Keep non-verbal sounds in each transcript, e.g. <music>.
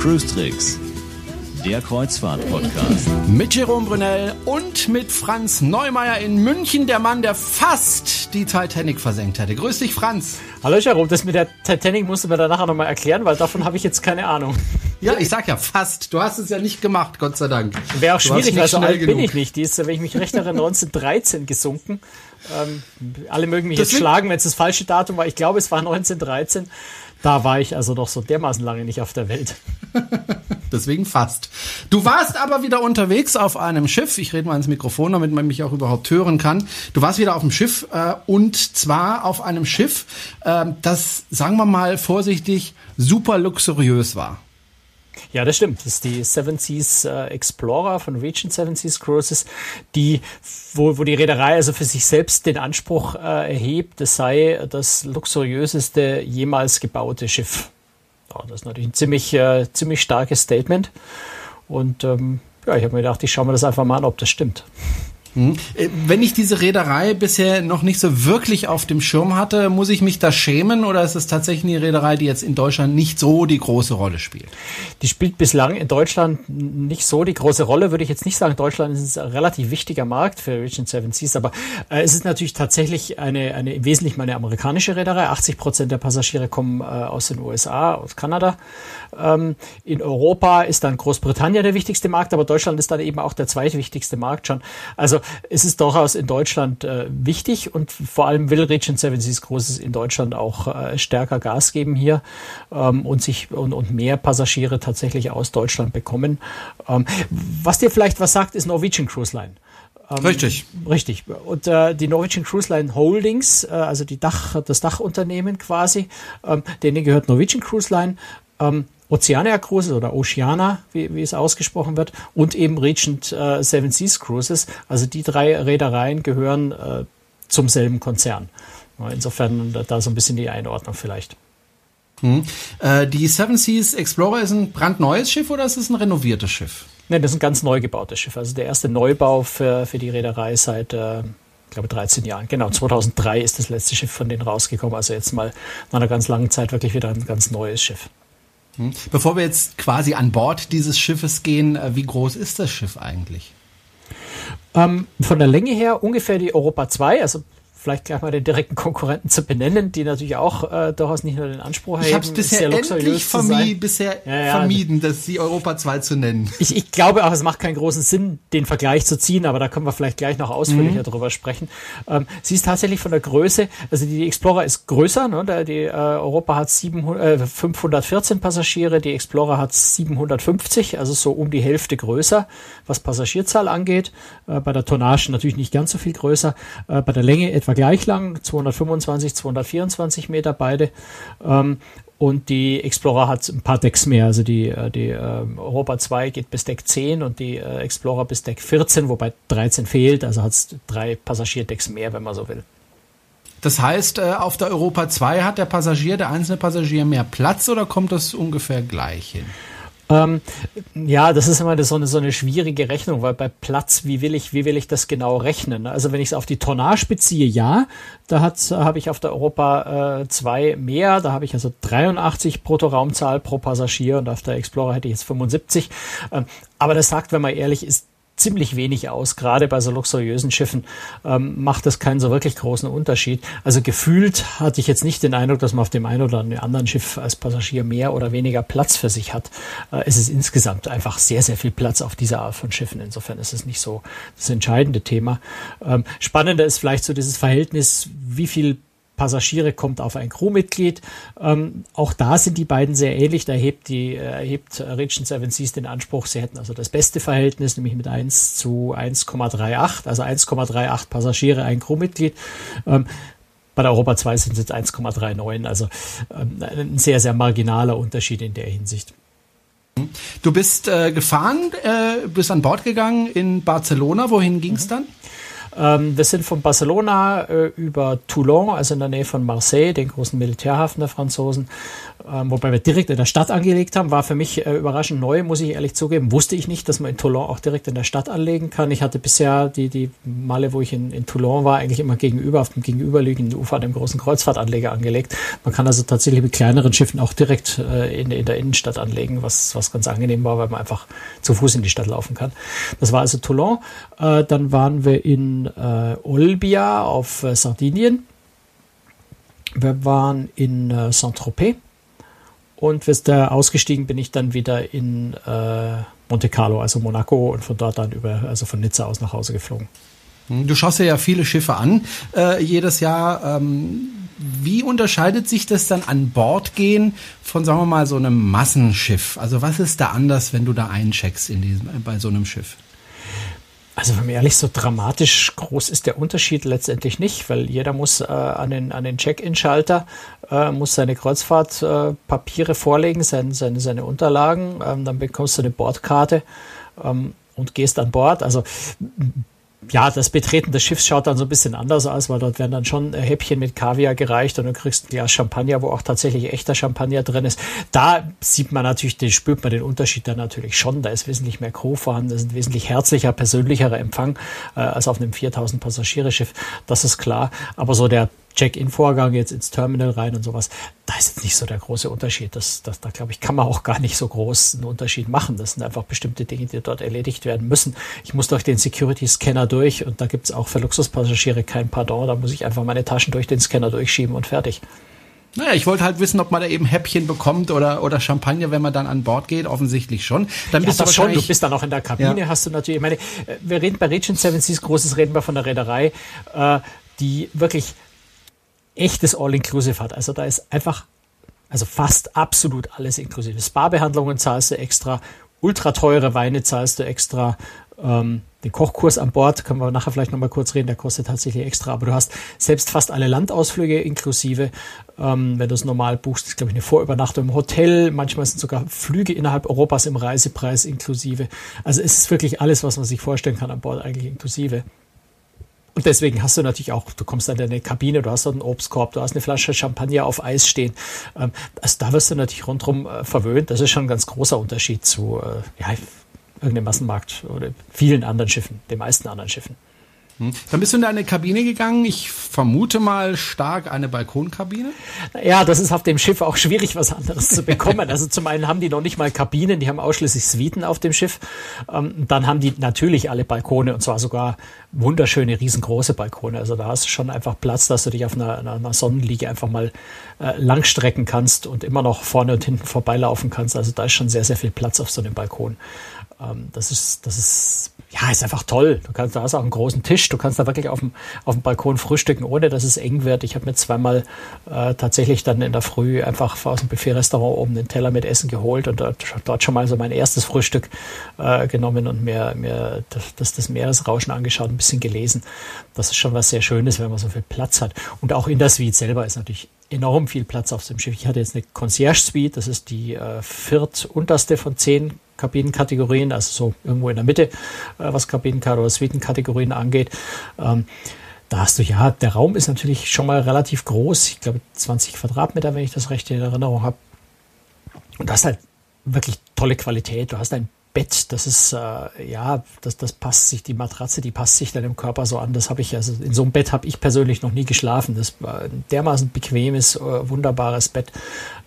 Cruise Tricks, der Kreuzfahrt-Podcast. Mit Jerome Brunel und mit Franz Neumeier in München, der Mann, der fast die Titanic versenkt hätte. Grüß dich, Franz. Hallo Jerome, das mit der Titanic musst du mir dann nachher nochmal erklären, weil davon habe ich jetzt keine Ahnung. Ja, ich sag ja fast. Du hast es ja nicht gemacht, Gott sei Dank. Wäre auch schwierig, weil so alt genug. bin ich nicht. Die ist, wenn ich mich recht erinnere, <laughs> 1913 gesunken. Ähm, alle mögen mich Deswegen, jetzt schlagen, wenn es das falsche Datum war. Ich glaube, es war 1913. Da war ich also noch so dermaßen lange nicht auf der Welt. <laughs> Deswegen fast. Du warst aber wieder unterwegs auf einem Schiff. Ich rede mal ins Mikrofon, damit man mich auch überhaupt hören kann. Du warst wieder auf dem Schiff äh, und zwar auf einem Schiff, äh, das, sagen wir mal vorsichtig, super luxuriös war. Ja, das stimmt. Das ist die Seven Seas äh, Explorer von Regent Seven Seas Cruises, die, wo, wo die Reederei also für sich selbst den Anspruch äh, erhebt, es sei das luxuriöseste jemals gebaute Schiff. Ja, das ist natürlich ein ziemlich, äh, ziemlich starkes Statement. Und ähm, ja, ich habe mir gedacht, ich schaue mir das einfach mal an, ob das stimmt. Hm. Äh, wenn ich diese Reederei bisher noch nicht so wirklich auf dem Schirm hatte, muss ich mich da schämen oder ist es tatsächlich eine Reederei, die jetzt in Deutschland nicht so die große Rolle spielt? Die spielt bislang in Deutschland nicht so die große Rolle, würde ich jetzt nicht sagen. Deutschland ist ein relativ wichtiger Markt für Region Seven Seas, aber äh, es ist natürlich tatsächlich eine, eine wesentlich mal eine amerikanische Reederei. 80 Prozent der Passagiere kommen äh, aus den USA, aus Kanada. Ähm, in Europa ist dann Großbritannien der wichtigste Markt, aber Deutschland ist dann eben auch der zweitwichtigste Markt schon. Also es ist durchaus in Deutschland äh, wichtig und vor allem will Region Seven Seas Großes in Deutschland auch äh, stärker Gas geben hier ähm, und sich und, und mehr Passagiere tatsächlich aus Deutschland bekommen. Ähm, was dir vielleicht was sagt, ist Norwegian Cruise Line. Ähm, richtig. Richtig. Und äh, die Norwegian Cruise Line Holdings, äh, also die Dach, das Dachunternehmen quasi, ähm, denen gehört Norwegian Cruise Line. Ähm, Oceania Cruises oder Oceana, wie, wie es ausgesprochen wird, und eben Regent äh, Seven Seas Cruises. Also die drei Reedereien gehören äh, zum selben Konzern. Insofern da so ein bisschen die Einordnung vielleicht. Hm. Äh, die Seven Seas Explorer ist ein brandneues Schiff oder ist es ein renoviertes Schiff? Nein, das ist ein ganz neu gebautes Schiff. Also der erste Neubau für, für die Reederei seit, äh, ich glaube, 13 Jahren. Genau, 2003 ist das letzte Schiff von denen rausgekommen. Also jetzt mal nach einer ganz langen Zeit wirklich wieder ein ganz neues Schiff. Hm. Bevor wir jetzt quasi an Bord dieses Schiffes gehen, äh, wie groß ist das Schiff eigentlich? Ähm, von der Länge her ungefähr die Europa 2, also vielleicht gleich mal den direkten Konkurrenten zu benennen, die natürlich auch äh, durchaus nicht nur den Anspruch haben. Ich habe es bisher endlich vermi bisher ja, ja, vermieden, das die Europa 2 zu nennen. Ich, ich glaube auch, es macht keinen großen Sinn, den Vergleich zu ziehen, aber da können wir vielleicht gleich noch ausführlicher mhm. drüber sprechen. Ähm, sie ist tatsächlich von der Größe, also die Explorer ist größer, ne? die äh, Europa hat 700, äh, 514 Passagiere, die Explorer hat 750, also so um die Hälfte größer, was Passagierzahl angeht. Äh, bei der Tonnage natürlich nicht ganz so viel größer, äh, bei der Länge etwa etwa gleich lang, 225, 224 Meter beide. Ähm, und die Explorer hat ein paar Decks mehr. Also die, äh, die äh, Europa 2 geht bis Deck 10 und die äh, Explorer bis Deck 14, wobei 13 fehlt. Also hat es drei Passagierdecks mehr, wenn man so will. Das heißt, äh, auf der Europa 2 hat der Passagier, der einzelne Passagier mehr Platz oder kommt das ungefähr gleich hin? Ähm, ja, das ist immer so eine, so eine schwierige Rechnung, weil bei Platz, wie will ich, wie will ich das genau rechnen? Also wenn ich es auf die Tonnage beziehe, ja, da habe ich auf der Europa 2 äh, mehr, da habe ich also 83 Bruttoraumzahl pro Passagier und auf der Explorer hätte ich jetzt 75. Ähm, aber das sagt, wenn man ehrlich ist, ziemlich wenig aus. Gerade bei so luxuriösen Schiffen ähm, macht das keinen so wirklich großen Unterschied. Also gefühlt hatte ich jetzt nicht den Eindruck, dass man auf dem einen oder anderen Schiff als Passagier mehr oder weniger Platz für sich hat. Äh, es ist insgesamt einfach sehr, sehr viel Platz auf dieser Art von Schiffen. Insofern ist es nicht so das entscheidende Thema. Ähm, spannender ist vielleicht so dieses Verhältnis, wie viel Passagiere kommt auf ein Crewmitglied. Ähm, auch da sind die beiden sehr ähnlich. Da erhebt, die, äh, erhebt Region Seven Seas den Anspruch, sie hätten also das beste Verhältnis, nämlich mit 1 zu 1,38, also 1,38 Passagiere, ein Crewmitglied. Ähm, bei der Europa 2 sind es jetzt 1,39, also ähm, ein sehr, sehr marginaler Unterschied in der Hinsicht. Du bist äh, gefahren, äh, bist an Bord gegangen in Barcelona. Wohin ging es mhm. dann? Ähm, wir sind von Barcelona äh, über Toulon, also in der Nähe von Marseille, den großen Militärhafen der Franzosen, ähm, wobei wir direkt in der Stadt angelegt haben, war für mich äh, überraschend neu, muss ich ehrlich zugeben. Wusste ich nicht, dass man in Toulon auch direkt in der Stadt anlegen kann. Ich hatte bisher die, die Male, wo ich in, in Toulon war, eigentlich immer gegenüber, auf dem gegenüberliegenden Ufer an dem großen Kreuzfahrtanleger angelegt. Man kann also tatsächlich mit kleineren Schiffen auch direkt äh, in, in der Innenstadt anlegen, was, was ganz angenehm war, weil man einfach zu Fuß in die Stadt laufen kann. Das war also Toulon. Äh, dann waren wir in äh, Olbia auf äh, Sardinien. Wir waren in äh, Saint-Tropez und da ausgestiegen bin ich dann wieder in äh, Monte Carlo, also Monaco, und von dort dann über, also von Nizza aus nach Hause geflogen. Hm, du schaust ja viele Schiffe an äh, jedes Jahr. Ähm, wie unterscheidet sich das dann an Bord gehen von, sagen wir mal, so einem Massenschiff? Also was ist da anders, wenn du da eincheckst in diesem, bei so einem Schiff? Also wenn man ehrlich, so dramatisch groß ist der Unterschied letztendlich nicht, weil jeder muss äh, an den, an den Check-in-Schalter, äh, muss seine Kreuzfahrtpapiere äh, vorlegen, sein, seine, seine Unterlagen, ähm, dann bekommst du eine Bordkarte ähm, und gehst an Bord. Also ja, das Betreten des Schiffs schaut dann so ein bisschen anders aus, weil dort werden dann schon Häppchen mit Kaviar gereicht und du kriegst ein Glas Champagner, wo auch tatsächlich echter Champagner drin ist. Da sieht man natürlich, den, spürt man den Unterschied dann natürlich schon. Da ist wesentlich mehr Crew vorhanden, das ist ein wesentlich herzlicher, persönlicherer Empfang äh, als auf einem 4000 Passagiereschiff. Das ist klar. Aber so der Check-in-Vorgang jetzt ins Terminal rein und sowas, da ist jetzt nicht so der große Unterschied. Das, das, da glaube ich, kann man auch gar nicht so groß einen Unterschied machen. Das sind einfach bestimmte Dinge, die dort erledigt werden müssen. Ich muss durch den Security-Scanner durch und da gibt es auch für Luxuspassagiere kein Pardon. Da muss ich einfach meine Taschen durch den Scanner durchschieben und fertig. Naja, ich wollte halt wissen, ob man da eben Häppchen bekommt oder, oder Champagner, wenn man dann an Bord geht. Offensichtlich schon. Dann ja, bist du schon. Du bist dann auch in der Kabine, ja. hast du natürlich. Ich meine, äh, wir reden bei Regent Seven Seas, großes reden wir von der Reederei, äh, die wirklich echtes All-Inclusive hat. Also da ist einfach, also fast absolut alles inklusive. Spa-Behandlungen zahlst du extra, ultra teure Weine zahlst du extra, ähm, den Kochkurs an Bord, können wir nachher vielleicht nochmal kurz reden, der kostet tatsächlich extra, aber du hast selbst fast alle Landausflüge inklusive. Ähm, wenn du es normal buchst, ist glaube ich eine Vorübernachtung im Hotel, manchmal sind sogar Flüge innerhalb Europas im Reisepreis inklusive. Also es ist wirklich alles, was man sich vorstellen kann an Bord eigentlich inklusive. Und deswegen hast du natürlich auch, du kommst in deine Kabine, du hast dort einen Obstkorb, du hast eine Flasche Champagner auf Eis stehen. Ähm, also da wirst du natürlich rundherum äh, verwöhnt. Das ist schon ein ganz großer Unterschied zu äh, ja, irgendeinem Massenmarkt oder vielen anderen Schiffen, den meisten anderen Schiffen. Hm. Dann bist du in deine Kabine gegangen. Ich vermute mal stark eine Balkonkabine. Ja, das ist auf dem Schiff auch schwierig, was anderes zu bekommen. Also zum einen haben die noch nicht mal Kabinen, die haben ausschließlich Suiten auf dem Schiff. Ähm, dann haben die natürlich alle Balkone und zwar sogar wunderschöne, riesengroße Balkone. Also da hast du schon einfach Platz, dass du dich auf einer, einer Sonnenliege einfach mal äh, langstrecken kannst und immer noch vorne und hinten vorbeilaufen kannst. Also da ist schon sehr, sehr viel Platz auf so einem Balkon. Ähm, das ist, das ist ja, ist einfach toll. Du kannst, da hast auch einen großen Tisch. Du kannst da wirklich auf dem, auf dem Balkon frühstücken, ohne dass es eng wird. Ich habe mir zweimal äh, tatsächlich dann in der Früh einfach aus dem Buffet-Restaurant oben den Teller mit Essen geholt und dort, dort schon mal so mein erstes Frühstück äh, genommen und mir, mir das, das Meeresrauschen angeschaut, ein bisschen gelesen. Das ist schon was sehr Schönes, wenn man so viel Platz hat. Und auch in der Suite selber ist natürlich enorm viel Platz auf dem Schiff. Ich hatte jetzt eine Concierge Suite, das ist die äh, viertunterste von zehn Kabinenkategorien, also so irgendwo in der Mitte, äh, was Kabinenkarte oder Suitenkategorien angeht. Ähm, da hast du ja, der Raum ist natürlich schon mal relativ groß. Ich glaube 20 Quadratmeter, wenn ich das recht in Erinnerung habe. Und du hast halt wirklich tolle Qualität. Du hast ein Bett, das ist, äh, ja, das, das passt sich, die Matratze, die passt sich deinem Körper so an. Das habe ich, also in so einem Bett habe ich persönlich noch nie geschlafen. Das war ein dermaßen bequemes, äh, wunderbares Bett.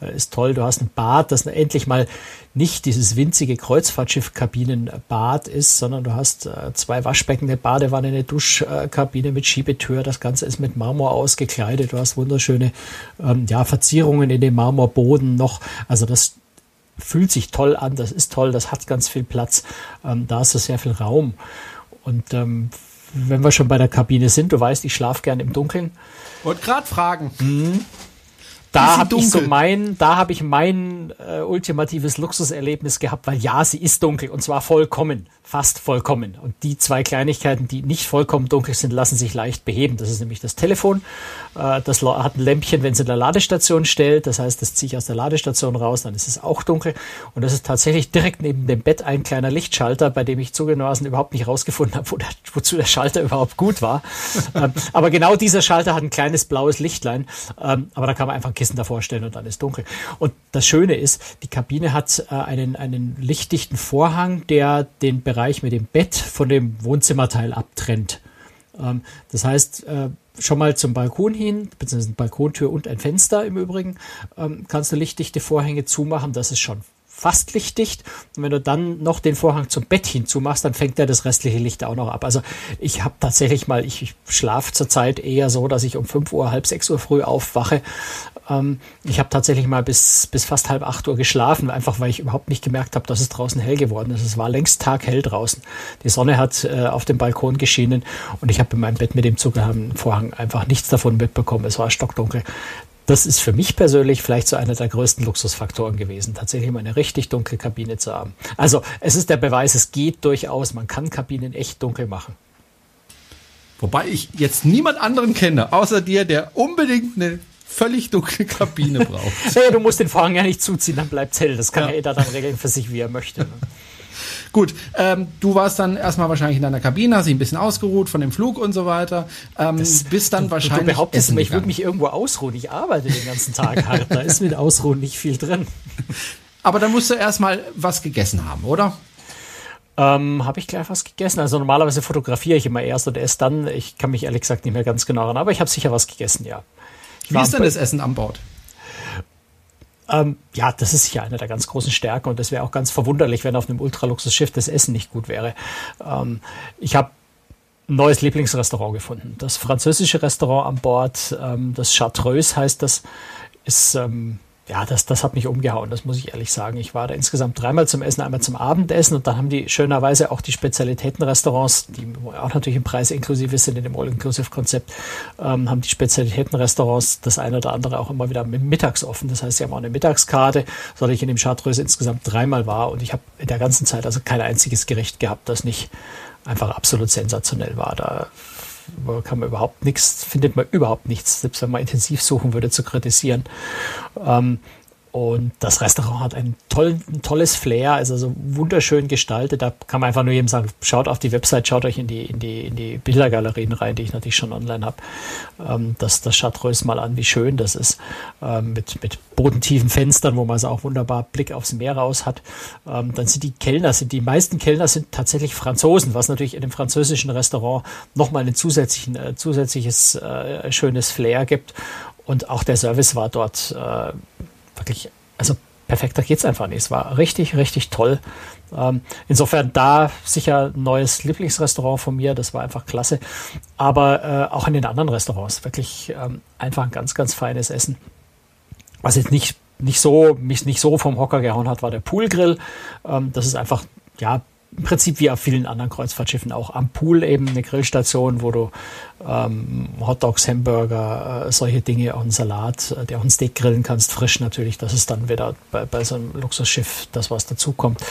Äh, ist toll. Du hast ein Bad, das endlich mal nicht dieses winzige Kreuzfahrtschiff-Kabinenbad ist, sondern du hast äh, zwei Waschbecken, eine Badewanne, eine Duschkabine mit Schiebetür. Das Ganze ist mit Marmor ausgekleidet. Du hast wunderschöne, ähm, ja, Verzierungen in dem Marmorboden noch. Also das fühlt sich toll an, das ist toll, das hat ganz viel Platz, ähm, da ist so sehr viel Raum. Und ähm, wenn wir schon bei der Kabine sind, du weißt, ich schlafe gern im Dunkeln. Und gerade fragen. Mhm. da habe ich so mein, da habe ich mein äh, ultimatives Luxuserlebnis gehabt, weil ja, sie ist dunkel und zwar vollkommen fast vollkommen. Und die zwei Kleinigkeiten, die nicht vollkommen dunkel sind, lassen sich leicht beheben. Das ist nämlich das Telefon. Äh, das hat ein Lämpchen, wenn es in der Ladestation stellt. Das heißt, das ziehe ich aus der Ladestation raus, dann ist es auch dunkel. Und das ist tatsächlich direkt neben dem Bett ein kleiner Lichtschalter, bei dem ich zugegebenermaßen überhaupt nicht rausgefunden habe, wo der, wozu der Schalter überhaupt gut war. <laughs> Ähm, aber genau dieser Schalter hat ein kleines blaues Lichtlein. Ähm, aber da kann man einfach ein Kissen davor stellen und dann ist dunkel. Und das Schöne ist, die Kabine hat äh, einen, einen lichtdichten Vorhang, der den Bereich Bereich mit dem Bett von dem Wohnzimmerteil abtrennt. Ähm, das heißt, äh, schon mal zum Balkon hin, beziehungsweise Balkontür und ein Fenster im Übrigen, ähm, kannst du lichtdichte Vorhänge zumachen. Das ist schon fast lichtdicht. Und wenn du dann noch den Vorhang zum Bett hinzumachst, dann fängt er das restliche Licht auch noch ab. Also ich habe tatsächlich mal, ich, ich schlafe zurzeit eher so, dass ich um 5 Uhr, halb 6 Uhr früh aufwache. Ähm, ich habe tatsächlich mal bis, bis fast halb 8 Uhr geschlafen, einfach weil ich überhaupt nicht gemerkt habe, dass es draußen hell geworden ist. Es war längst taghell draußen. Die Sonne hat äh, auf dem Balkon geschienen und ich habe in meinem Bett mit dem zugehörigen Vorhang einfach nichts davon mitbekommen. Es war stockdunkel das ist für mich persönlich vielleicht so einer der größten Luxusfaktoren gewesen, tatsächlich mal eine richtig dunkle Kabine zu haben. Also es ist der Beweis, es geht durchaus, man kann Kabinen echt dunkel machen. Wobei ich jetzt niemand anderen kenne, außer dir, der unbedingt eine völlig dunkle <laughs> Kabine braucht. ja, du musst den Vorhang ja nicht zuziehen, dann bleibt hell. Das kann ja. jeder dann regeln für sich, wie er möchte. Ne? Gut, ähm, du warst dann erstmal wahrscheinlich in deiner Kabine, hast dich ein bisschen ausgeruht von dem Flug und so weiter. Ähm, das, bist dann du, wahrscheinlich. Du behauptest immer, ich würde mich irgendwo ausruhen. Ich arbeite den ganzen Tag hart. Da ist mit Ausruhen nicht viel drin. Aber dann musst du erstmal was gegessen haben, oder? Ähm, habe ich gleich was gegessen. Also normalerweise fotografiere ich immer erst und esse dann. Ich kann mich ehrlich gesagt nicht mehr ganz genau erinnern, aber ich habe sicher was gegessen, ja. Wie ist denn das Essen an Bord? Ähm, ja, das ist ja eine der ganz großen Stärken und das wäre auch ganz verwunderlich, wenn auf einem Ultraluxusschiff das Essen nicht gut wäre. Ähm, ich habe ein neues Lieblingsrestaurant gefunden. Das französische Restaurant an Bord, ähm, das Chartreuse heißt das, ist ähm, ja, das, das hat mich umgehauen, das muss ich ehrlich sagen. Ich war da insgesamt dreimal zum Essen, einmal zum Abendessen und dann haben die schönerweise auch die Spezialitätenrestaurants, die auch natürlich im Preis inklusive sind in dem All-Inclusive-Konzept, ähm, haben die Spezialitätenrestaurants das eine oder andere auch immer wieder mittags offen. Das heißt, sie haben auch eine Mittagskarte, so dass ich in dem Chartreuse insgesamt dreimal war und ich habe in der ganzen Zeit also kein einziges Gericht gehabt, das nicht einfach absolut sensationell war. Da kann man überhaupt nichts, findet man überhaupt nichts, selbst wenn man intensiv suchen würde, zu kritisieren. Ähm, und das Restaurant hat ein, toll, ein tolles Flair, also so wunderschön gestaltet. Da kann man einfach nur jedem sagen, schaut auf die Website, schaut euch in die, in die, in die Bildergalerien rein, die ich natürlich schon online habe. Ähm, das, das Chartreuse mal an, wie schön das ist. Ähm, mit, mit bodentiefen Fenstern, wo man so auch wunderbar Blick aufs Meer raus hat. Ähm, dann sind die Kellner, sind die meisten Kellner sind tatsächlich Franzosen, was natürlich in dem französischen Restaurant nochmal ein äh, zusätzliches äh, schönes Flair gibt. Und auch der Service war dort äh, wirklich, also perfekter geht's einfach nicht. Es war richtig, richtig toll. Ähm, insofern da sicher neues Lieblingsrestaurant von mir. Das war einfach klasse. Aber äh, auch in den anderen Restaurants wirklich ähm, einfach ein ganz, ganz feines Essen. Was jetzt nicht nicht so mich nicht so vom Hocker gehauen hat, war der Poolgrill. Ähm, das ist einfach ja im Prinzip wie auf vielen anderen Kreuzfahrtschiffen auch am Pool eben eine Grillstation, wo du ähm, Hotdogs, Hamburger, äh, solche Dinge, auch einen Salat, äh, der auch ein Steak grillen kannst, frisch natürlich. Das ist dann wieder bei, bei so einem Luxusschiff das, was dazukommt.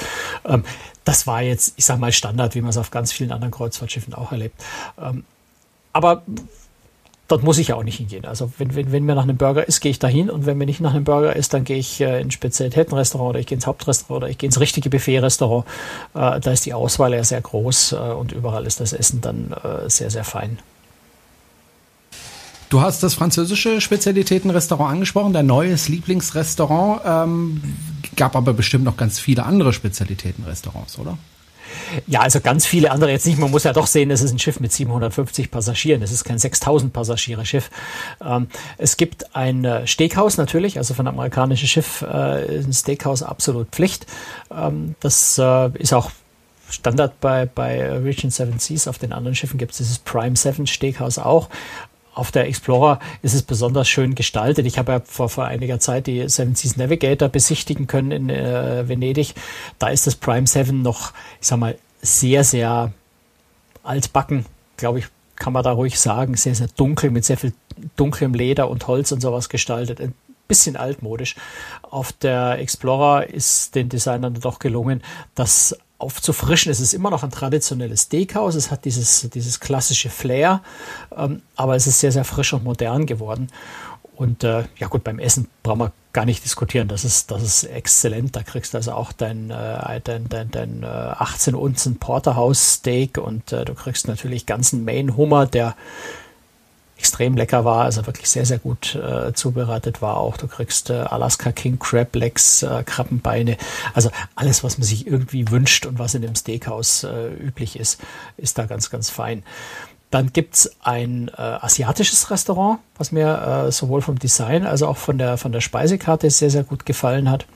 Ähm, das war jetzt, ich sag mal, Standard, wie man es auf ganz vielen anderen Kreuzfahrtschiffen auch erlebt. Ähm, aber dort muss ich ja auch nicht hingehen. Also wenn, wenn, wenn mir nach einem Burger ist, gehe ich dahin und wenn mir nicht nach einem Burger ist, dann gehe ich äh, in ein Spezialitätenrestaurant oder ich gehe ins Hauptrestaurant oder ich gehe ins richtige Buffet-Restaurant. Äh, da ist die Auswahl ja sehr groß äh, und überall ist das Essen dann äh, sehr, sehr fein. Du hast das französische Spezialitätenrestaurant angesprochen, dein neues Lieblingsrestaurant. Ähm, gab aber bestimmt noch ganz viele andere Spezialitätenrestaurants, oder? Ja, also ganz viele andere jetzt nicht. Man muss ja doch sehen, es ist ein Schiff mit 750 Passagieren. Es ist kein 6000 Passagiere Schiff. Ähm, es gibt ein äh, Steakhouse natürlich, also von einem amerikanischen Schiff äh, ist ein Steakhouse absolut Pflicht. Ähm, das äh, ist auch Standard bei, bei Region Seven Seas. Auf den anderen Schiffen gibt es dieses Prime Seven Steakhouse auch auf der Explorer ist es besonders schön gestaltet. Ich habe ja vor, vor einiger Zeit die Seven Seas Navigator besichtigen können in äh, Venedig. Da ist das Prime 7 noch, ich sag mal, sehr, sehr altbacken, glaube ich, kann man da ruhig sagen. Sehr, sehr dunkel, mit sehr viel dunklem Leder und Holz und sowas gestaltet. Ein bisschen altmodisch. Auf der Explorer ist den Designern doch gelungen, das aufzufrischen. Es ist immer noch ein traditionelles Steakhouse. Es hat dieses, dieses klassische Flair, ähm, aber es ist sehr, sehr frisch und modern geworden. Und äh, ja gut, beim Essen brauchen wir gar nicht diskutieren. Das ist, das ist exzellent. Da kriegst du also auch dein, äh, dein, dein, dein äh, 18 Unzen Porterhouse Steak und äh, du kriegst natürlich ganzen Main Hummer, der extrem lecker war, also wirklich sehr, sehr gut äh, zubereitet war auch. Du kriegst äh, Alaska King Crab Legs, äh, Krabbenbeine, also alles, was man sich irgendwie wünscht und was in dem Steakhouse äh, üblich ist, ist da ganz, ganz fein. Dann gibt's ein äh, asiatisches Restaurant, was mir äh, sowohl vom Design als auch von der, von der Speisekarte sehr, sehr gut gefallen hat.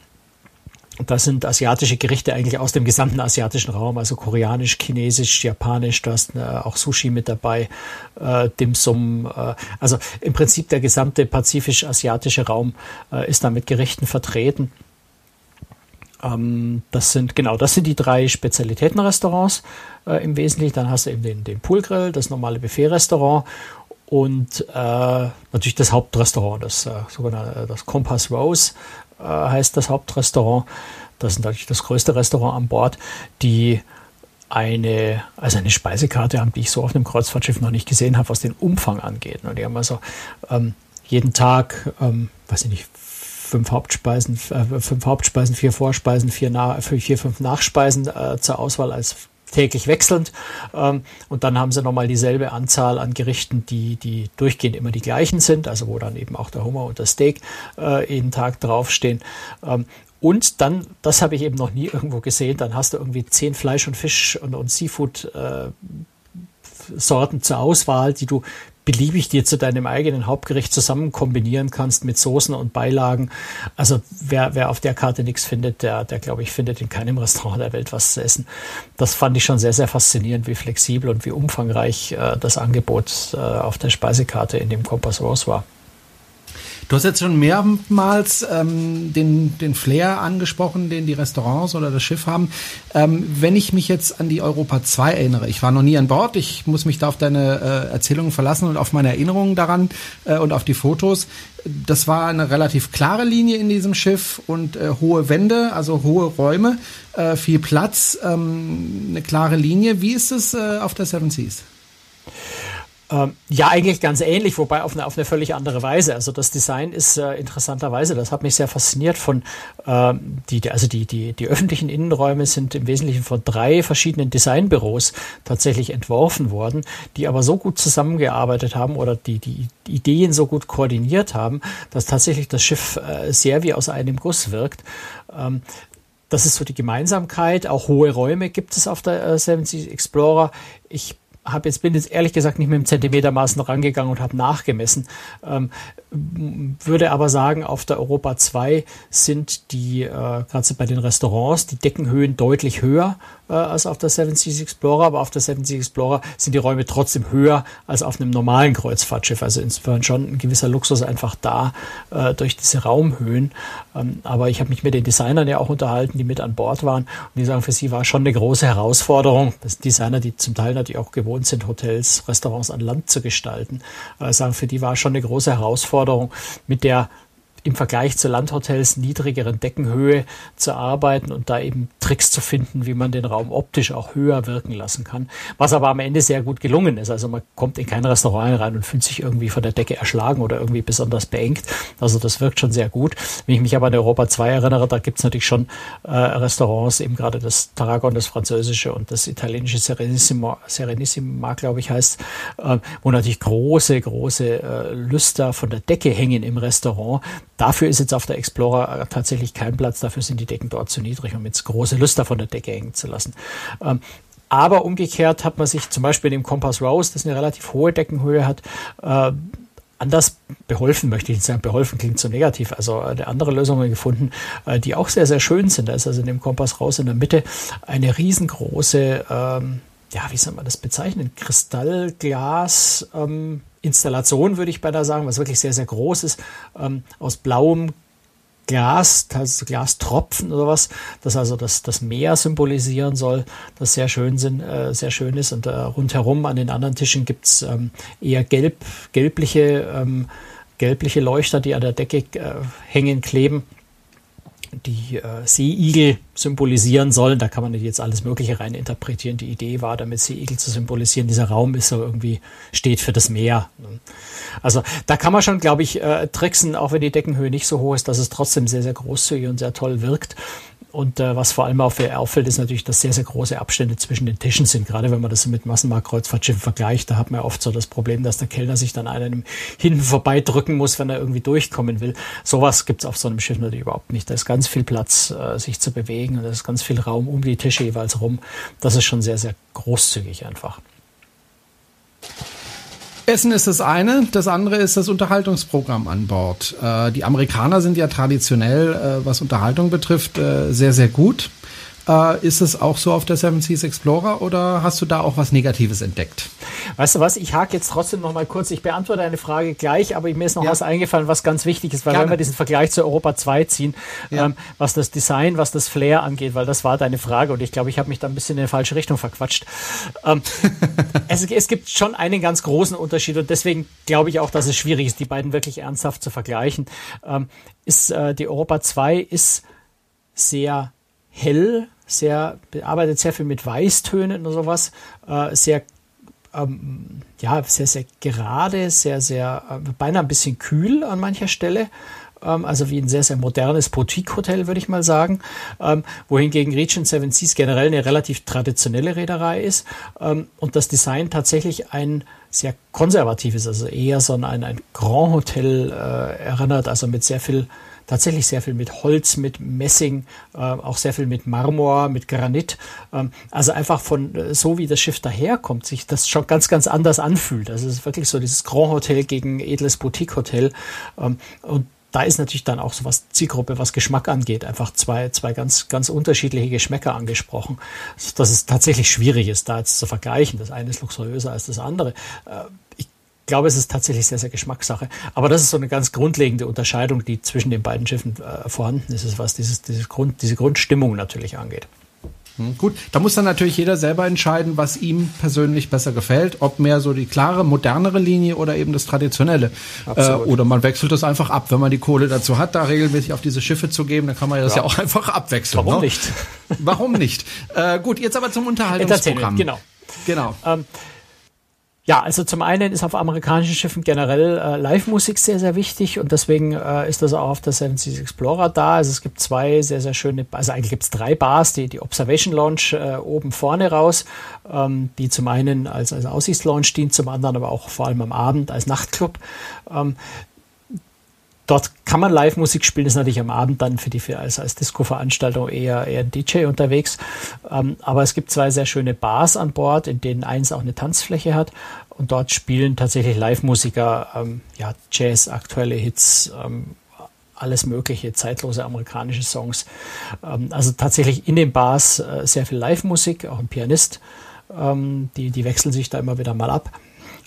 Das sind asiatische Gerichte eigentlich aus dem gesamten asiatischen Raum, also koreanisch, chinesisch, japanisch, du hast äh, auch Sushi mit dabei, äh, Dim Sum, äh, also im Prinzip der gesamte pazifisch-asiatische Raum äh, ist da mit Gerichten vertreten. Ähm, das sind, genau, das sind die drei Spezialitätenrestaurants äh, im Wesentlichen. Dann hast du eben den, den Poolgrill, das normale Buffet-Restaurant und äh, natürlich das Hauptrestaurant, das äh, sogenannte das Compass Rose äh, heißt das Hauptrestaurant. Das ist natürlich das größte Restaurant an Bord, die eine, also eine Speisekarte haben, die ich so auf einem Kreuzfahrtschiff noch nicht gesehen habe, was den Umfang angeht. Und die haben also ähm, jeden Tag, ähm, weiß ich nicht, fünf Hauptspeisen, äh, fünf Hauptspeisen, vier Vorspeisen, vier, Na vier fünf Nachspeisen äh, zur Auswahl als täglich wechselnd. Ähm, und dann haben sie nochmal dieselbe Anzahl an Gerichten, die, die durchgehend immer die gleichen sind, also wo dann eben auch der Hummer und das Steak äh, jeden Tag draufstehen. Ähm, und dann, das habe ich eben noch nie irgendwo gesehen, dann hast du irgendwie zehn Fleisch und Fisch und, und Seafood äh, Sorten zur Auswahl, die du beliebig dir zu deinem eigenen Hauptgericht zusammen kombinieren kannst mit Soßen und Beilagen. Also wer, wer auf der Karte nichts findet, der, der glaube ich, findet in keinem Restaurant der Welt was zu essen. Das fand ich schon sehr, sehr faszinierend, wie flexibel und wie umfangreich äh, das Angebot äh, auf der Speisekarte in dem Kompass Rose war. Du hast jetzt schon mehrmals ähm, den, den Flair angesprochen, den die Restaurants oder das Schiff haben. Ähm, wenn ich mich jetzt an die Europa 2 erinnere, ich war noch nie an Bord, ich muss mich da auf deine äh, Erzählungen verlassen und auf meine Erinnerungen daran äh, und auf die Fotos. Das war eine relativ klare Linie in diesem Schiff und äh, hohe Wände, also hohe Räume, äh, viel Platz, ähm, eine klare Linie. Wie ist es äh, auf der Seven Seas? Ähm, ja, eigentlich ganz ähnlich, wobei auf eine, auf eine völlig andere Weise. Also das Design ist äh, interessanterweise, das hat mich sehr fasziniert von ähm, die, also die, die, die öffentlichen Innenräume sind im Wesentlichen von drei verschiedenen Designbüros tatsächlich entworfen worden, die aber so gut zusammengearbeitet haben oder die, die Ideen so gut koordiniert haben, dass tatsächlich das Schiff äh, sehr wie aus einem Guss wirkt. Ähm, das ist so die Gemeinsamkeit. Auch hohe Räume gibt es auf der äh, Seven Seas Explorer. Ich habe jetzt bin jetzt ehrlich gesagt nicht mit dem Zentimetermaßen rangegangen und habe nachgemessen. Ähm, würde aber sagen, auf der Europa 2 sind die, äh, gerade bei den Restaurants, die Deckenhöhen deutlich höher äh, als auf der Seven Seas Explorer, aber auf der Seven Seas Explorer sind die Räume trotzdem höher als auf einem normalen Kreuzfahrtschiff. Also insofern schon ein gewisser Luxus einfach da äh, durch diese Raumhöhen. Ähm, aber ich habe mich mit den Designern ja auch unterhalten, die mit an Bord waren und die sagen, für sie war schon eine große Herausforderung. Das sind Designer, die zum Teil natürlich auch gewohnt sind, Hotels, Restaurants an Land zu gestalten, äh, sagen, für die war schon eine große Herausforderung, mit der im Vergleich zu Landhotels niedrigeren Deckenhöhe zu arbeiten und da eben Tricks zu finden, wie man den Raum optisch auch höher wirken lassen kann. Was aber am Ende sehr gut gelungen ist. Also man kommt in kein Restaurant rein und fühlt sich irgendwie von der Decke erschlagen oder irgendwie besonders beengt. Also das wirkt schon sehr gut. Wenn ich mich aber an Europa 2 erinnere, da gibt es natürlich schon äh, Restaurants, eben gerade das Tarragon, das französische und das italienische Serenissimo, Serenissima, glaube ich, heißt, äh, wo natürlich große, große äh, Lüster von der Decke hängen im Restaurant Dafür ist jetzt auf der Explorer tatsächlich kein Platz, dafür sind die Decken dort zu niedrig, um jetzt große Lüster von der Decke hängen zu lassen. Ähm, aber umgekehrt hat man sich zum Beispiel in dem Compass Rose, das eine relativ hohe Deckenhöhe hat, äh, anders beholfen, möchte ich nicht sagen, beholfen klingt so negativ, also eine andere Lösungen gefunden, äh, die auch sehr, sehr schön sind. Da ist also in dem Kompass raus in der Mitte eine riesengroße, ähm, ja, wie soll man das bezeichnen, Kristallglas, ähm, Installation, würde ich beinahe sagen, was wirklich sehr, sehr groß ist, ähm, aus blauem Glas, also Glastropfen oder was, das also das, das Meer symbolisieren soll, das sehr schön, sind, äh, sehr schön ist. Und äh, rundherum an den anderen Tischen gibt's ähm, eher gelb, gelbliche ähm, gelbliche Leuchter, die an der Decke äh, hängen, kleben die äh, Seeigel symbolisieren sollen. Da kann man jetzt alles Mögliche rein interpretieren. Die Idee war, damit Seeigel zu symbolisieren, dieser Raum ist so irgendwie, steht für das Meer. Also da kann man schon, glaube ich, äh, tricksen, auch wenn die Deckenhöhe nicht so hoch ist, dass es trotzdem sehr, sehr großzügig und sehr toll wirkt. Und äh, was vor allem auf, auffällt, ist natürlich, dass sehr, sehr große Abstände zwischen den Tischen sind. Gerade wenn man das mit Massenmarktkreuzfahrtschiffen vergleicht, da hat man ja oft so das Problem, dass der Kellner sich dann einem hinten vorbeidrücken muss, wenn er irgendwie durchkommen will. Sowas gibt's auf so einem Schiff natürlich überhaupt nicht. Da ist ganz viel Platz, äh, sich zu bewegen und da ist ganz viel Raum um die Tische jeweils rum. Das ist schon sehr, sehr großzügig einfach. Essen ist das eine, das andere ist das Unterhaltungsprogramm an Bord. Äh, die Amerikaner sind ja traditionell, äh, was Unterhaltung betrifft, äh, sehr, sehr gut. Äh, ist es auch so auf der Seven Seas Explorer oder hast du da auch was Negatives entdeckt? Weißt du was, ich hake jetzt trotzdem noch mal kurz, ich beantworte eine Frage gleich, aber mir ist noch ja. was eingefallen, was ganz wichtig ist, weil Gerne. wenn wir diesen Vergleich zu Europa 2 ziehen, ja. ähm, was das Design, was das Flair angeht, weil das war deine Frage und ich glaube, ich habe mich da ein bisschen in die falsche Richtung verquatscht. Ähm, <laughs> es, es gibt schon einen ganz großen Unterschied und deswegen glaube ich auch, dass es schwierig ist, die beiden wirklich ernsthaft zu vergleichen. Ähm, ist äh, die Europa 2 ist sehr hell, sehr, arbeitet sehr viel mit Weißtönen und sowas, äh, sehr ähm, ja, sehr, sehr gerade, sehr, sehr, äh, beinahe ein bisschen kühl an mancher Stelle. Ähm, also wie ein sehr, sehr modernes Boutique-Hotel, würde ich mal sagen. Ähm, wohingegen Regent Seven Seas generell eine relativ traditionelle Reederei ist ähm, und das Design tatsächlich ein sehr konservatives, also eher so ein, ein Grand Hotel äh, erinnert, also mit sehr viel tatsächlich sehr viel mit Holz, mit Messing, äh, auch sehr viel mit Marmor, mit Granit. Ähm, also einfach von äh, so wie das Schiff daherkommt, sich das schon ganz, ganz anders anfühlt. Also es ist wirklich so dieses Grand Hotel gegen edles Boutique Hotel. Ähm, und da ist natürlich dann auch so was Zielgruppe, was Geschmack angeht, einfach zwei, zwei ganz, ganz unterschiedliche Geschmäcker angesprochen, dass es tatsächlich schwierig ist, da jetzt zu vergleichen. Das eine ist luxuriöser als das andere. Äh, ich glaube, es ist tatsächlich sehr, sehr Geschmackssache. Aber das ist so eine ganz grundlegende Unterscheidung, die zwischen den beiden Schiffen äh, vorhanden ist, was dieses, dieses Grund, diese Grundstimmung natürlich angeht. Hm, gut, da muss dann natürlich jeder selber entscheiden, was ihm persönlich besser gefällt, ob mehr so die klare, modernere Linie oder eben das traditionelle. Äh, oder man wechselt das einfach ab, wenn man die Kohle dazu hat, da regelmäßig auf diese Schiffe zu geben, dann kann man das ja, ja auch einfach abwechseln. Warum ne? nicht? Warum nicht? Äh, gut, jetzt aber zum Unterhaltungsprogramm. Genau. Genau. Ähm, ja, also zum einen ist auf amerikanischen Schiffen generell äh, Live-Musik sehr, sehr wichtig und deswegen äh, ist das auch auf der Seven Seas Explorer da. Also es gibt zwei sehr, sehr schöne, also eigentlich gibt es drei Bars, die, die Observation Lounge äh, oben vorne raus, ähm, die zum einen als, als Aussichtslounge dient, zum anderen aber auch vor allem am Abend als Nachtclub. Ähm, Dort kann man Live-Musik spielen, ist natürlich am Abend dann für die für als, als Disco-Veranstaltung eher, eher ein DJ unterwegs. Ähm, aber es gibt zwei sehr schöne Bars an Bord, in denen eins auch eine Tanzfläche hat. Und dort spielen tatsächlich Live-Musiker ähm, ja, Jazz, aktuelle Hits, ähm, alles mögliche, zeitlose amerikanische Songs. Ähm, also tatsächlich in den Bars äh, sehr viel Live-Musik, auch ein Pianist. Ähm, die, die wechseln sich da immer wieder mal ab.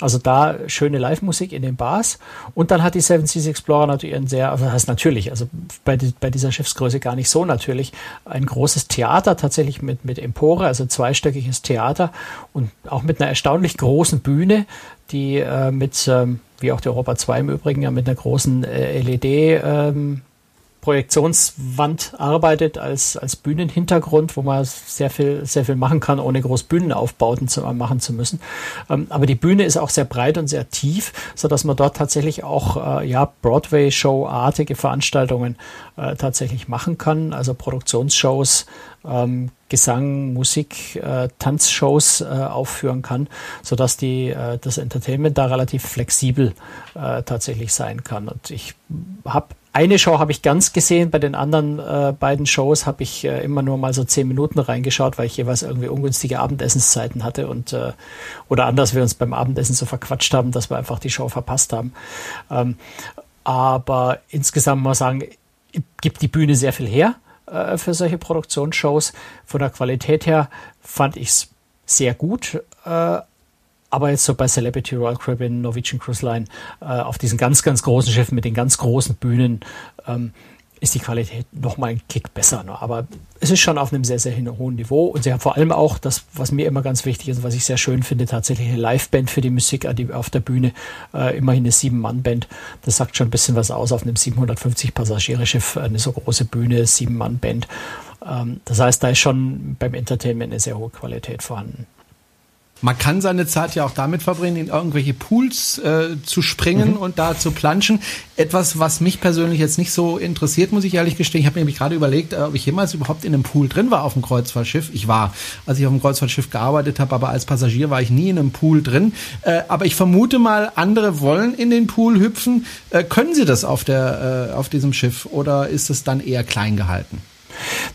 Also da schöne Live-Musik in den Bars. Und dann hat die Seven Seas Explorer natürlich ein sehr, also das heißt natürlich, also bei, die, bei dieser Schiffsgröße gar nicht so natürlich, ein großes Theater tatsächlich mit, mit Empore, also zweistöckiges Theater und auch mit einer erstaunlich großen Bühne, die äh, mit, ähm, wie auch die Europa 2 im Übrigen, ja mit einer großen äh, LED ähm, Projektionswand arbeitet als, als Bühnenhintergrund, wo man sehr viel, sehr viel machen kann, ohne groß Bühnenaufbauten zu, machen zu müssen. Ähm, aber die Bühne ist auch sehr breit und sehr tief, so dass man dort tatsächlich auch, äh, ja, Broadway-Show-artige Veranstaltungen äh, tatsächlich machen kann, also Produktionsshows, ähm, Gesang, Musik, äh, Tanzshows äh, aufführen kann, so dass die äh, das Entertainment da relativ flexibel äh, tatsächlich sein kann. Und ich habe eine Show habe ich ganz gesehen, bei den anderen äh, beiden Shows habe ich äh, immer nur mal so zehn Minuten reingeschaut, weil ich jeweils irgendwie ungünstige Abendessenszeiten hatte und äh, oder anders wir uns beim Abendessen so verquatscht haben, dass wir einfach die Show verpasst haben. Ähm, aber insgesamt muss man sagen, gibt die Bühne sehr viel her äh, für solche Produktionsshows. Von der Qualität her fand ich es sehr gut. Äh, aber jetzt so bei Celebrity Royal Caribbean, Norwegian Cruise Line, äh, auf diesen ganz, ganz großen Schiffen mit den ganz großen Bühnen, ähm, ist die Qualität noch mal ein Kick besser. Ne? Aber es ist schon auf einem sehr, sehr hohen Niveau. Und sie haben vor allem auch das, was mir immer ganz wichtig ist, was ich sehr schön finde, tatsächlich eine Liveband für die Musik auf der Bühne. Äh, immerhin eine Sieben-Mann-Band. Das sagt schon ein bisschen was aus auf einem 750 Passagierschiff, eine so große Bühne, Sieben-Mann-Band. Ähm, das heißt, da ist schon beim Entertainment eine sehr hohe Qualität vorhanden. Man kann seine Zeit ja auch damit verbringen, in irgendwelche Pools äh, zu springen mhm. und da zu planschen. Etwas, was mich persönlich jetzt nicht so interessiert, muss ich ehrlich gestehen. Ich habe nämlich gerade überlegt, äh, ob ich jemals überhaupt in einem Pool drin war auf dem Kreuzfahrtschiff. Ich war, als ich auf dem Kreuzfahrtschiff gearbeitet habe, aber als Passagier war ich nie in einem Pool drin. Äh, aber ich vermute mal, andere wollen in den Pool hüpfen. Äh, können sie das auf der äh, auf diesem Schiff oder ist es dann eher klein gehalten?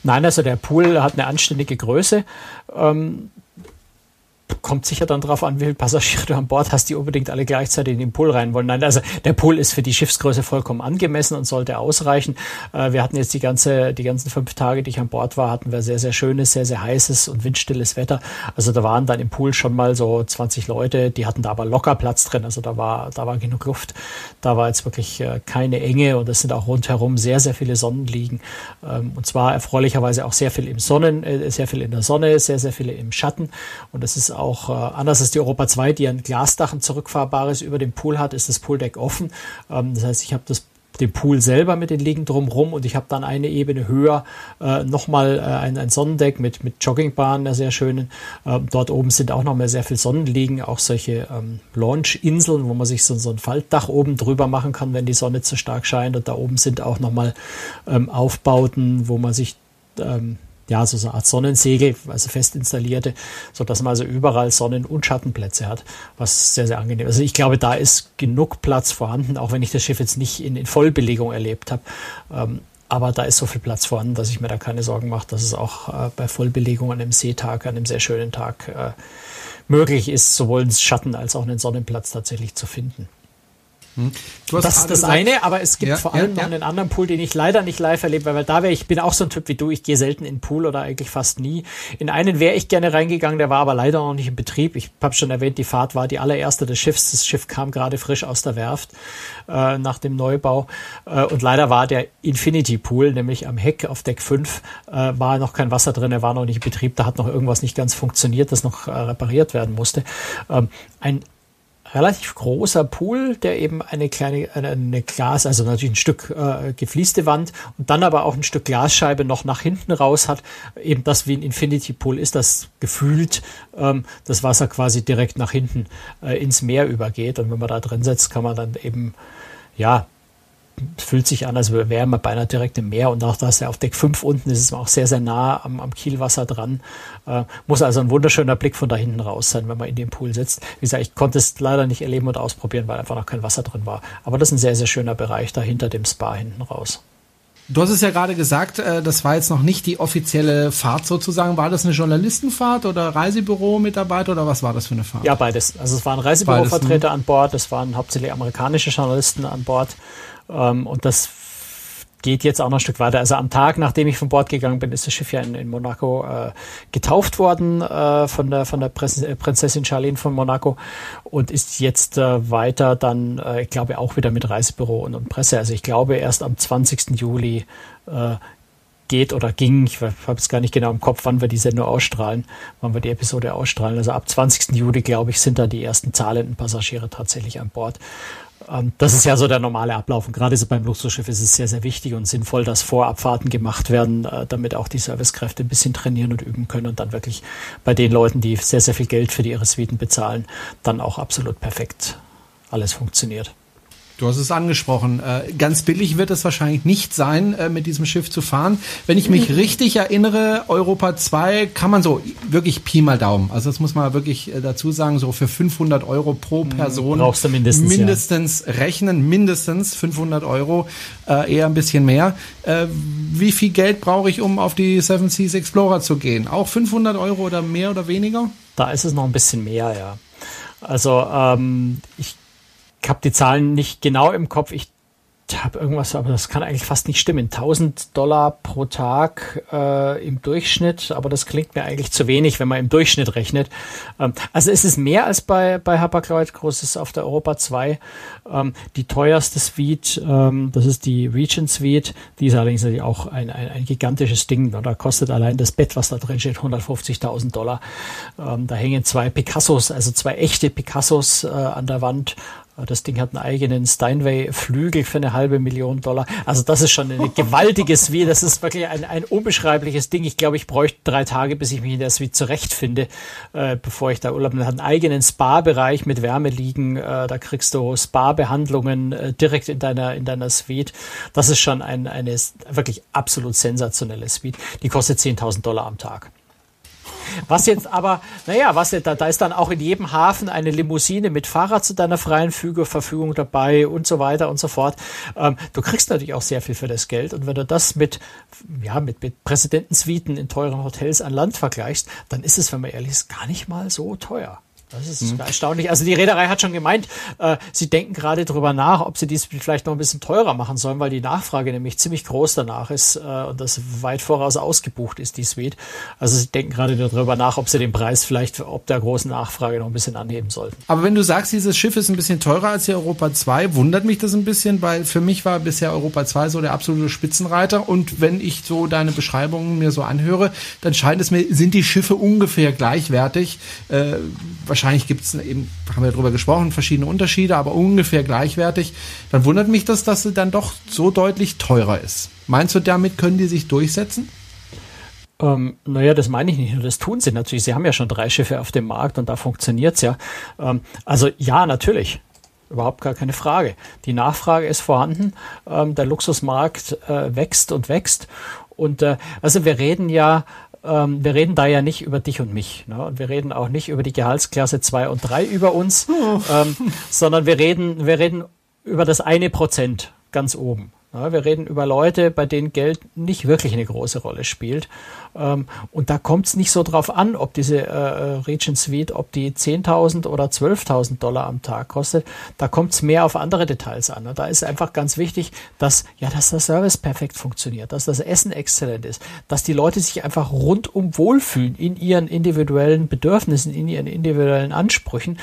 Nein, also der Pool hat eine anständige Größe. Ähm, kommt sicher dann darauf an, wie viele Passagiere du an Bord hast, die unbedingt alle gleichzeitig in den Pool rein wollen. Nein, also der Pool ist für die Schiffsgröße vollkommen angemessen und sollte ausreichen. Äh, wir hatten jetzt die ganze, die ganzen fünf Tage, die ich an Bord war, hatten wir sehr, sehr schönes, sehr, sehr heißes und windstilles Wetter. Also da waren dann im Pool schon mal so 20 Leute, die hatten da aber locker Platz drin. Also da war, da war genug Luft. Da war jetzt wirklich äh, keine Enge und es sind auch rundherum sehr, sehr viele Sonnenliegen. Ähm, und zwar erfreulicherweise auch sehr viel im Sonnen, äh, sehr viel in der Sonne, sehr, sehr viele im Schatten. Und das ist auch äh, anders als die Europa 2, die ein Glasdach, ein zurückfahrbares über dem Pool hat, ist das Pooldeck offen. Ähm, das heißt, ich habe das den Pool selber mit den Liegen drumherum und ich habe dann eine Ebene höher äh, nochmal äh, ein, ein Sonnendeck mit, mit Joggingbahn, der sehr schönen. Ähm, dort oben sind auch noch mal sehr viel Sonnenliegen, auch solche ähm, Launch-Inseln, wo man sich so, so ein Faltdach oben drüber machen kann, wenn die Sonne zu stark scheint. Und da oben sind auch nochmal ähm, Aufbauten, wo man sich ähm, ja, so eine Art Sonnensegel, also fest installierte, so dass man also überall Sonnen- und Schattenplätze hat, was sehr, sehr angenehm ist. Also ich glaube, da ist genug Platz vorhanden, auch wenn ich das Schiff jetzt nicht in, in Vollbelegung erlebt habe. Ähm, aber da ist so viel Platz vorhanden, dass ich mir da keine Sorgen mache, dass es auch äh, bei Vollbelegung an einem Seetag, an einem sehr schönen Tag äh, möglich ist, sowohl einen Schatten als auch einen Sonnenplatz tatsächlich zu finden. Das ist das gesagt, eine, aber es gibt ja, vor allem ja, noch einen anderen Pool, den ich leider nicht live erlebe, weil da wäre ich, bin auch so ein Typ wie du, ich gehe selten in den Pool oder eigentlich fast nie. In einen wäre ich gerne reingegangen, der war aber leider noch nicht in Betrieb. Ich habe schon erwähnt, die Fahrt war die allererste des Schiffs. Das Schiff kam gerade frisch aus der Werft äh, nach dem Neubau äh, und leider war der Infinity Pool, nämlich am Heck auf Deck 5, äh, war noch kein Wasser drin, er war noch nicht in Betrieb, da hat noch irgendwas nicht ganz funktioniert, das noch äh, repariert werden musste. Ähm, ein relativ großer Pool, der eben eine kleine, eine, eine Glas, also natürlich ein Stück äh, gefließte Wand und dann aber auch ein Stück Glasscheibe noch nach hinten raus hat. Eben das wie ein Infinity Pool ist, das gefühlt ähm, das Wasser quasi direkt nach hinten äh, ins Meer übergeht. Und wenn man da drin setzt, kann man dann eben ja fühlt sich an, als wäre man beinahe direkt im Meer und auch da ist er auf Deck 5 unten, ist es auch sehr, sehr nah am, am Kielwasser dran. Äh, muss also ein wunderschöner Blick von da hinten raus sein, wenn man in dem Pool sitzt. Wie gesagt, ich konnte es leider nicht erleben und ausprobieren, weil einfach noch kein Wasser drin war. Aber das ist ein sehr, sehr schöner Bereich da hinter dem Spa hinten raus. Du hast es ja gerade gesagt, äh, das war jetzt noch nicht die offizielle Fahrt sozusagen. War das eine Journalistenfahrt oder Reisebüro-Mitarbeiter oder was war das für eine Fahrt? Ja, beides. Also es waren Reisebürovertreter ne? an Bord, es waren hauptsächlich amerikanische Journalisten an Bord ähm, und das geht jetzt auch noch ein Stück weiter. Also am Tag, nachdem ich von Bord gegangen bin, ist das Schiff ja in, in Monaco äh, getauft worden äh, von der von der äh, Prinzessin Charlene von Monaco und ist jetzt äh, weiter dann, äh, ich glaube, auch wieder mit Reisebüro und, und Presse. Also ich glaube, erst am 20. Juli geht oder ging, ich habe es gar nicht genau im Kopf, wann wir die Sendung ausstrahlen, wann wir die Episode ausstrahlen. Also ab 20. Juli, glaube ich, sind da die ersten zahlenden Passagiere tatsächlich an Bord. Ähm, das ist ja so der normale Ablauf. Und gerade so beim Luxusschiff ist es sehr, sehr wichtig und sinnvoll, dass Vorabfahrten gemacht werden, äh, damit auch die Servicekräfte ein bisschen trainieren und üben können und dann wirklich bei den Leuten, die sehr, sehr viel Geld für ihre Suiten bezahlen, dann auch absolut perfekt alles funktioniert. Du hast es angesprochen. Äh, ganz billig wird es wahrscheinlich nicht sein, äh, mit diesem Schiff zu fahren. Wenn ich mich richtig erinnere, Europa 2 kann man so wirklich Pi mal Daumen. Also das muss man wirklich äh, dazu sagen, so für 500 Euro pro hm, Person. Brauchst du mindestens. Mindestens ja. rechnen, mindestens 500 Euro, eher ein bisschen mehr. Wie viel Geld brauche ich, um auf die Seven Seas Explorer zu gehen? Auch 500 Euro oder mehr oder weniger? Da ist es noch ein bisschen mehr, ja. Also ähm, ich habe die Zahlen nicht genau im Kopf. Ich habe irgendwas, aber das kann eigentlich fast nicht stimmen. 1000 Dollar pro Tag äh, im Durchschnitt, aber das klingt mir eigentlich zu wenig, wenn man im Durchschnitt rechnet. Ähm, also es ist mehr als bei, bei Hapag-Lloyd Großes auf der Europa 2. Ähm, die teuerste Suite, ähm, das ist die Region Suite, die ist allerdings natürlich auch ein, ein, ein gigantisches Ding. Da kostet allein das Bett, was da drin steht, 150.000 Dollar. Ähm, da hängen zwei Picassos, also zwei echte Picassos äh, an der Wand das Ding hat einen eigenen Steinway-Flügel für eine halbe Million Dollar. Also das ist schon ein <laughs> gewaltiges Wie. Das ist wirklich ein, ein unbeschreibliches Ding. Ich glaube, ich bräuchte drei Tage, bis ich mich in der Suite zurechtfinde, äh, bevor ich da Urlaub mache. Hat einen eigenen Spa-Bereich mit Wärmeliegen. Äh, da kriegst du Spa-Behandlungen äh, direkt in deiner, in deiner Suite. Das ist schon ein, eine wirklich absolut sensationelle Suite. Die kostet 10.000 Dollar am Tag. Was jetzt aber, naja, was da, da ist dann auch in jedem Hafen eine Limousine mit Fahrrad zu deiner freien Verfügung dabei und so weiter und so fort. Ähm, du kriegst natürlich auch sehr viel für das Geld und wenn du das mit, ja, mit, mit Präsidentensuiten in teuren Hotels an Land vergleichst, dann ist es, wenn man ehrlich ist, gar nicht mal so teuer. Das ist mhm. erstaunlich. Also die Reederei hat schon gemeint, äh, sie denken gerade drüber nach, ob sie dies vielleicht noch ein bisschen teurer machen sollen, weil die Nachfrage nämlich ziemlich groß danach ist äh, und das weit voraus ausgebucht ist, die Suite. Also sie denken gerade darüber nach, ob sie den Preis vielleicht, ob der großen Nachfrage noch ein bisschen anheben sollten. Aber wenn du sagst, dieses Schiff ist ein bisschen teurer als die Europa 2, wundert mich das ein bisschen, weil für mich war bisher Europa 2 so der absolute Spitzenreiter und wenn ich so deine Beschreibungen mir so anhöre, dann scheint es mir, sind die Schiffe ungefähr gleichwertig. Äh, wahrscheinlich gibt es eben, haben wir darüber gesprochen, verschiedene Unterschiede, aber ungefähr gleichwertig, dann wundert mich das, dass sie dann doch so deutlich teurer ist. Meinst du, damit können die sich durchsetzen? Ähm, naja, das meine ich nicht nur, das tun sie natürlich. Sie haben ja schon drei Schiffe auf dem Markt und da funktioniert's ja. Ähm, also ja, natürlich. Überhaupt gar keine Frage. Die Nachfrage ist vorhanden. Ähm, der Luxusmarkt äh, wächst und wächst. Und äh, also wir reden ja ähm, wir reden da ja nicht über dich und mich. Ne? Und wir reden auch nicht über die Gehaltsklasse 2 und 3 über uns, oh. ähm, sondern wir reden, wir reden über das eine Prozent ganz oben. Ja, wir reden über Leute, bei denen Geld nicht wirklich eine große Rolle spielt. Ähm, und da kommt es nicht so drauf an, ob diese äh, äh Regent Suite, ob die 10.000 oder 12.000 Dollar am Tag kostet. Da kommt es mehr auf andere Details an. Da ist einfach ganz wichtig, dass, ja, dass der Service perfekt funktioniert, dass das Essen exzellent ist, dass die Leute sich einfach rundum wohlfühlen in ihren individuellen Bedürfnissen, in ihren individuellen Ansprüchen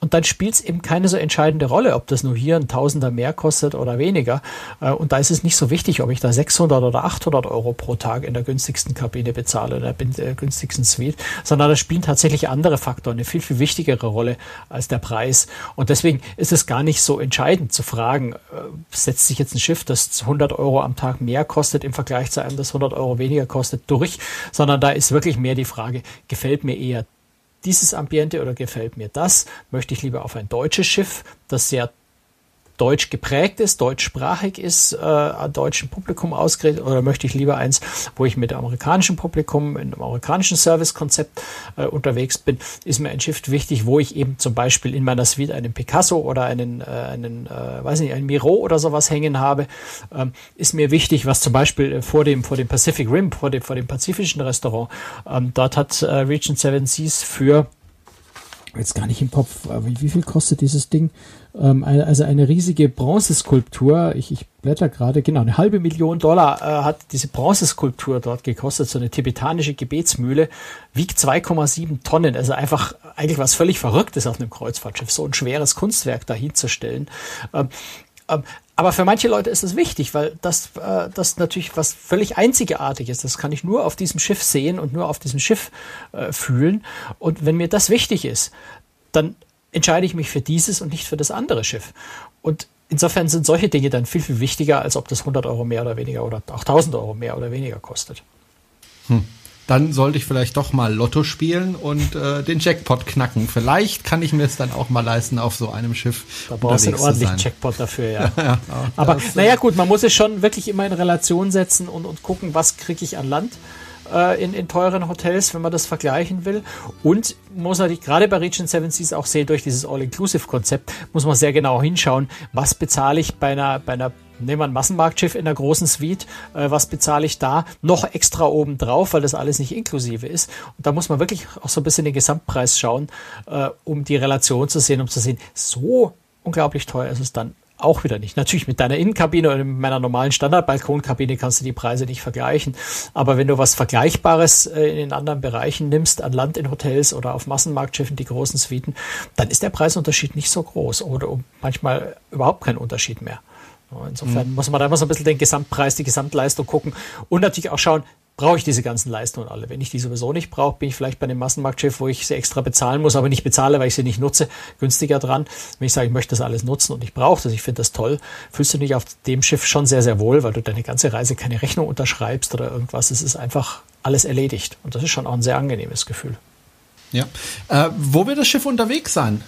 und dann spielt es eben keine so entscheidende Rolle, ob das nur hier ein Tausender mehr kostet oder weniger. Äh, und da ist es nicht so wichtig, ob ich da 600 oder 800 Euro pro Tag in der günstigsten Kabine bezahle oder in der günstigsten Suite, sondern da spielen tatsächlich andere Faktoren eine viel, viel wichtigere Rolle als der Preis. Und deswegen ist es gar nicht so entscheidend zu fragen, äh, setzt sich jetzt ein Schiff, das 100 Euro am Tag mehr kostet im Vergleich zu einem, das 100 Euro weniger kostet, durch, sondern da ist wirklich mehr die Frage, gefällt mir eher dieses Ambiente oder gefällt mir das? Möchte ich lieber auf ein deutsches Schiff, das sehr deutsch geprägt ist, deutschsprachig ist, äh, an deutschem Publikum ausgerichtet oder möchte ich lieber eins, wo ich mit amerikanischem Publikum, in einem amerikanischen Servicekonzept äh, unterwegs bin, ist mir ein Schiff wichtig, wo ich eben zum Beispiel in meiner Suite einen Picasso oder einen, äh, einen äh, weiß nicht, einen Miro oder sowas hängen habe, ähm, ist mir wichtig, was zum Beispiel vor dem, vor dem Pacific Rim, vor dem, vor dem pazifischen Restaurant, ähm, dort hat äh, Regent Seven Seas für jetzt gar nicht im Kopf, wie, wie viel kostet dieses Ding? Ähm, also eine riesige Bronzeskulptur. Ich, ich blätter gerade, genau, eine halbe Million Dollar äh, hat diese Bronzeskulptur dort gekostet, so eine tibetanische Gebetsmühle, wiegt 2,7 Tonnen. Also einfach eigentlich was völlig Verrücktes auf einem Kreuzfahrtschiff, so ein schweres Kunstwerk dahinzustellen. Ähm, ähm, aber für manche Leute ist das wichtig, weil das, äh, das natürlich was völlig einzigartig ist. Das kann ich nur auf diesem Schiff sehen und nur auf diesem Schiff äh, fühlen. Und wenn mir das wichtig ist, dann entscheide ich mich für dieses und nicht für das andere Schiff. Und insofern sind solche Dinge dann viel, viel wichtiger, als ob das 100 Euro mehr oder weniger oder auch 1000 Euro mehr oder weniger kostet. Hm. Dann sollte ich vielleicht doch mal Lotto spielen und äh, den Jackpot knacken. Vielleicht kann ich mir es dann auch mal leisten, auf so einem Schiff. Da brauchst du einen ordentlichen Jackpot dafür, ja. <laughs> ja, ja Aber naja gut, man muss es schon wirklich immer in Relation setzen und, und gucken, was kriege ich an Land äh, in, in teuren Hotels, wenn man das vergleichen will. Und muss natürlich gerade bei Regent Seven Seas auch sehen, durch dieses All-Inclusive-Konzept muss man sehr genau hinschauen, was bezahle ich bei einer, bei einer nehmen wir ein Massenmarktschiff in einer großen Suite, äh, was bezahle ich da noch extra oben drauf, weil das alles nicht inklusive ist. Und da muss man wirklich auch so ein bisschen den Gesamtpreis schauen, äh, um die Relation zu sehen, um zu sehen, so unglaublich teuer ist es dann auch wieder nicht. Natürlich mit deiner Innenkabine oder mit meiner normalen Standardbalkonkabine kannst du die Preise nicht vergleichen. Aber wenn du was Vergleichbares äh, in anderen Bereichen nimmst, an Land in Hotels oder auf Massenmarktschiffen, die großen Suiten, dann ist der Preisunterschied nicht so groß oder manchmal überhaupt kein Unterschied mehr. Insofern mhm. muss man da immer so ein bisschen den Gesamtpreis, die Gesamtleistung gucken und natürlich auch schauen, brauche ich diese ganzen Leistungen alle. Wenn ich die sowieso nicht brauche, bin ich vielleicht bei einem Massenmarktschiff, wo ich sie extra bezahlen muss, aber nicht bezahle, weil ich sie nicht nutze, günstiger dran. Wenn ich sage, ich möchte das alles nutzen und ich brauche das, ich finde das toll, fühlst du dich auf dem Schiff schon sehr, sehr wohl, weil du deine ganze Reise keine Rechnung unterschreibst oder irgendwas. Es ist einfach alles erledigt. Und das ist schon auch ein sehr angenehmes Gefühl. Ja. Äh, wo wird das Schiff unterwegs sein?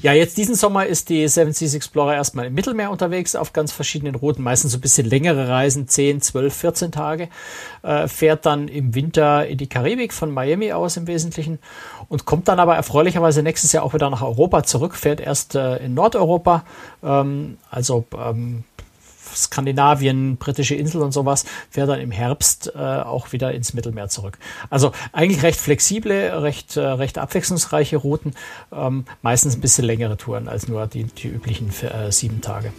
Ja, jetzt diesen Sommer ist die Seven Seas Explorer erstmal im Mittelmeer unterwegs auf ganz verschiedenen Routen, meistens so ein bisschen längere Reisen, 10, 12, 14 Tage. Äh, fährt dann im Winter in die Karibik von Miami aus im Wesentlichen und kommt dann aber erfreulicherweise nächstes Jahr auch wieder nach Europa zurück, fährt erst äh, in Nordeuropa, ähm, also ähm, Skandinavien, britische Insel und sowas, fährt dann im Herbst äh, auch wieder ins Mittelmeer zurück. Also eigentlich recht flexible, recht, äh, recht abwechslungsreiche Routen, ähm, meistens ein bisschen längere Touren als nur die, die üblichen äh, sieben Tage.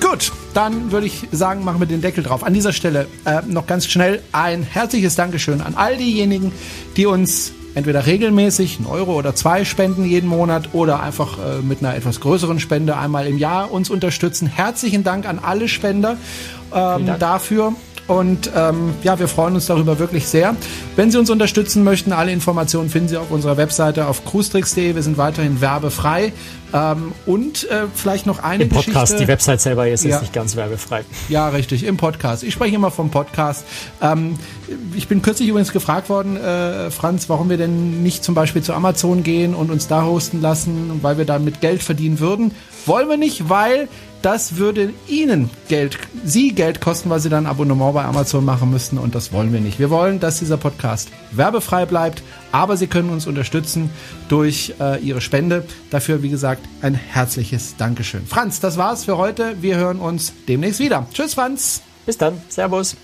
Gut, dann würde ich sagen, machen wir den Deckel drauf. An dieser Stelle äh, noch ganz schnell ein herzliches Dankeschön an all diejenigen, die uns entweder regelmäßig einen Euro oder zwei spenden jeden Monat oder einfach äh, mit einer etwas größeren Spende einmal im Jahr uns unterstützen. Herzlichen Dank an alle Spender ähm, dafür. Und ähm, ja, wir freuen uns darüber wirklich sehr. Wenn Sie uns unterstützen möchten, alle Informationen finden Sie auf unserer Webseite auf cruestricks.de. Wir sind weiterhin werbefrei. Ähm, und äh, vielleicht noch eine Im Podcast, Geschichte. die Website selber ist ja. jetzt nicht ganz werbefrei. Ja, richtig, im Podcast. Ich spreche immer vom Podcast. Ähm, ich bin kürzlich übrigens gefragt worden, äh, Franz, warum wir denn nicht zum Beispiel zu Amazon gehen und uns da hosten lassen, weil wir damit Geld verdienen würden. Wollen wir nicht, weil das würde Ihnen Geld, Sie Geld kosten, weil Sie dann ein Abonnement bei Amazon machen müssten und das wollen wir nicht. Wir wollen, dass dieser Podcast werbefrei bleibt, aber Sie können uns unterstützen durch äh, Ihre Spende. Dafür, wie gesagt, ein herzliches Dankeschön. Franz, das war's für heute. Wir hören uns demnächst wieder. Tschüss, Franz. Bis dann. Servus.